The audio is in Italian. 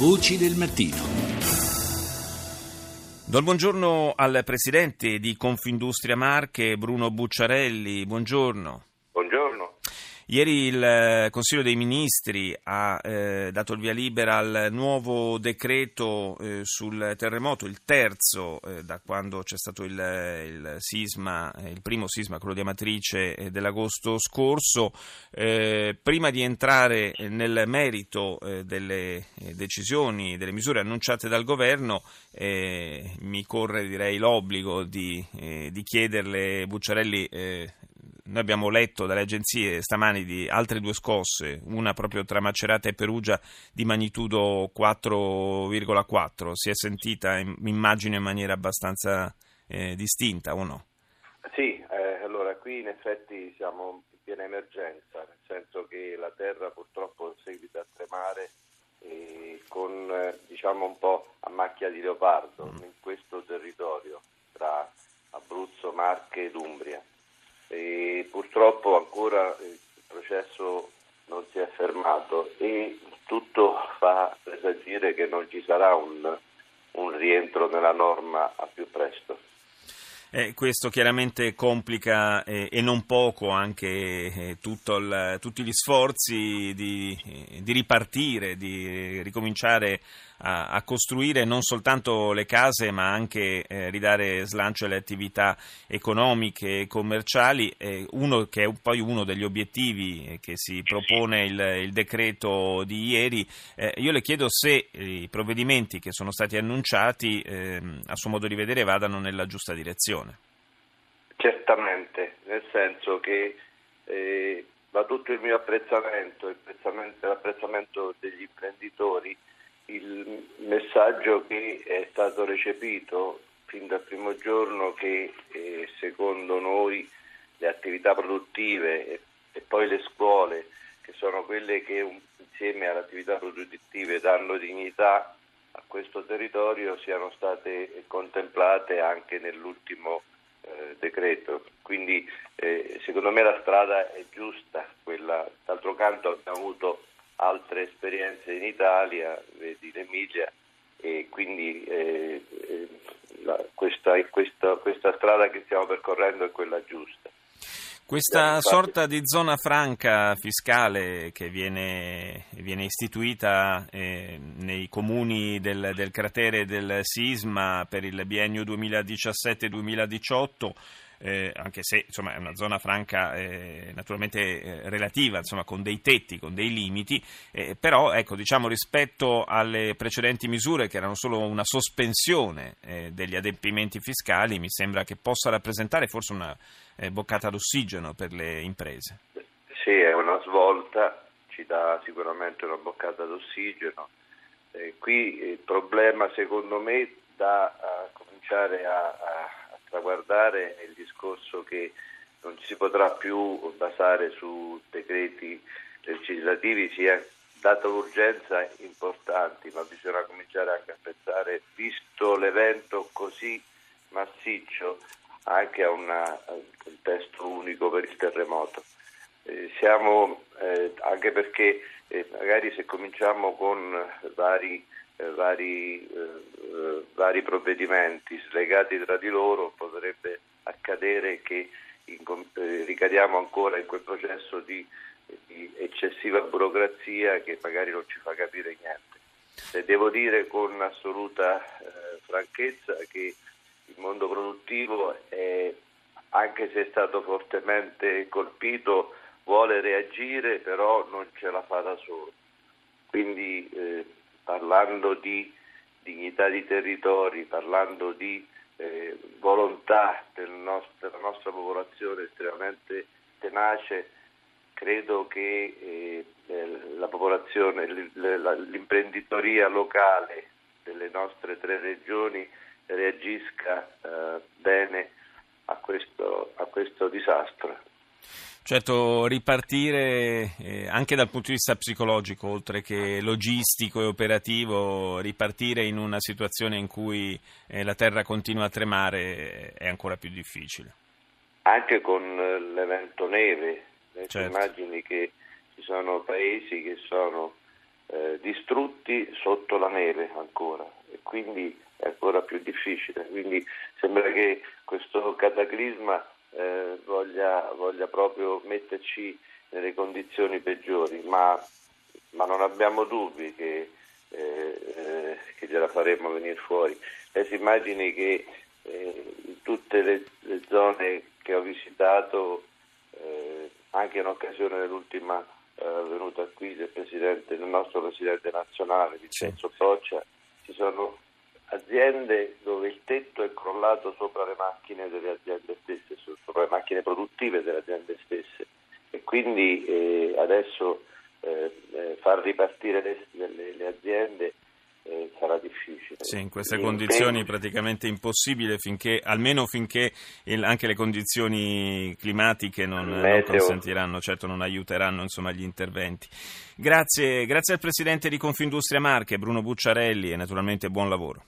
Voci del mattino. Do buongiorno al presidente di Confindustria Marche, Bruno Bucciarelli. Buongiorno. Ieri il eh, Consiglio dei Ministri ha eh, dato il via libera al nuovo decreto eh, sul terremoto, il terzo eh, da quando c'è stato il, il, sisma, eh, il primo sisma, quello di Amatrice eh, dell'agosto scorso. prima di entrare nel merito delle decisioni, delle misure annunciate dal governo, mi corre direi l'obbligo di, di chiederle, Bucciarelli, noi abbiamo letto dalle agenzie stamani di altre due scosse, una proprio tra Macerata e Perugia di magnitudo 4,4. Si è sentita, immagino, in maniera abbastanza eh, distinta o no? Sì, eh, allora qui in effetti siamo in piena emergenza, nel senso che la terra purtroppo seguita a tremare eh, con diciamo un po' a macchia di leopardo mm. in questo territorio tra Abruzzo, Marche ed Umbria e purtroppo ancora il processo non si è fermato e tutto fa presagire che non ci sarà un, un rientro nella norma a più presto. Eh, questo chiaramente complica eh, e non poco anche eh, il, tutti gli sforzi di, eh, di ripartire, di ricominciare a, a, costruire non soltanto le case ma anche eh, ridare slancio alle attività economiche e commerciali, uno che è poi uno degli obiettivi eh, che si propone il, il decreto di ieri. io le chiedo se i provvedimenti che sono stati annunciati ehm, a suo modo di vedere vadano nella giusta direzione. Certamente, nel senso che eh, va tutto il mio apprezzamento, l'apprezzamento degli imprenditori, il messaggio che è stato recepito fin dal primo giorno che eh, secondo noi le attività produttive e, e, poi le scuole, che sono quelle che un, insieme alle attività produttive danno dignità a questo territorio, siano state contemplate anche nell'ultimo eh, decreto. Quindi eh, secondo me la strada è giusta, quella, d'altro canto abbiamo avuto altre esperienze in Italia, vedi l'Emilia, e quindi eh, eh la, questa, questa, questa strada che stiamo percorrendo è quella giusta. Questa sorta di zona franca fiscale che viene, viene istituita eh, nei comuni del, del, cratere del sisma per il biennio 2017-2018 eh, anche se insomma, è una zona franca eh, naturalmente eh, relativa, insomma, con dei tetti, con dei limiti, eh, però ecco, diciamo, rispetto alle precedenti misure che erano solo una sospensione eh, degli adempimenti fiscali, mi sembra che possa rappresentare forse una eh, boccata d'ossigeno per le imprese. Sì, è una svolta, ci dà sicuramente una boccata d'ossigeno. qui il problema secondo me da cominciare a, a traguardare è il discorso che non ci si potrà più basare su decreti legislativi, sia data l'urgenza importanti, ma bisogna cominciare anche a pensare, visto l'evento così massiccio, anche a, una, a un testo unico per il terremoto. Eh, siamo, eh, anche perché eh, magari se cominciamo con vari eh, vari, eh, vari, provvedimenti slegati tra di loro potrebbe accadere che in, eh, ricadiamo ancora in quel processo di, di, eccessiva burocrazia che magari non ci fa capire niente. E devo dire con assoluta eh, franchezza che il mondo produttivo, è, anche se è stato fortemente colpito, vuole reagire, però non ce la fa da solo. Quindi eh, parlando di dignità di territori, parlando di eh, volontà del nostro, della nostra popolazione estremamente tenace, credo che eh, la popolazione, l'imprenditoria locale delle nostre tre regioni reagisca eh, bene a questo, a questo disastro. Certo, ripartire eh, anche dal punto di vista psicologico, oltre che logistico e operativo, ripartire in una situazione in cui eh, la terra continua a tremare è ancora più difficile. Anche con l'evento neve, certo. immagini che ci sono paesi che sono eh, distrutti sotto la neve ancora e quindi è ancora più difficile. Quindi sembra che questo cataclisma eh, voglia, voglia, proprio metterci nelle condizioni peggiori, ma, ma non abbiamo dubbi che, eh, eh che gliela faremo venire fuori. E si immagini che eh, in tutte le, le, zone che ho visitato, eh, anche in occasione dell'ultima venuta qui del, del, nostro Presidente nazionale, Vincenzo Proccia, ci sono aziende dove il tetto è crollato sopra le macchine delle aziende stesse, sopra le macchine produttive delle aziende stesse e quindi eh, adesso eh, eh far ripartire le, le, le aziende eh, sarà difficile. Sì, in queste e condizioni è praticamente impossibile finché, almeno finché il, anche le condizioni climatiche non, non, consentiranno, certo non aiuteranno insomma, gli interventi. Grazie, grazie al Presidente di Confindustria Marche, Bruno Bucciarelli e naturalmente buon lavoro.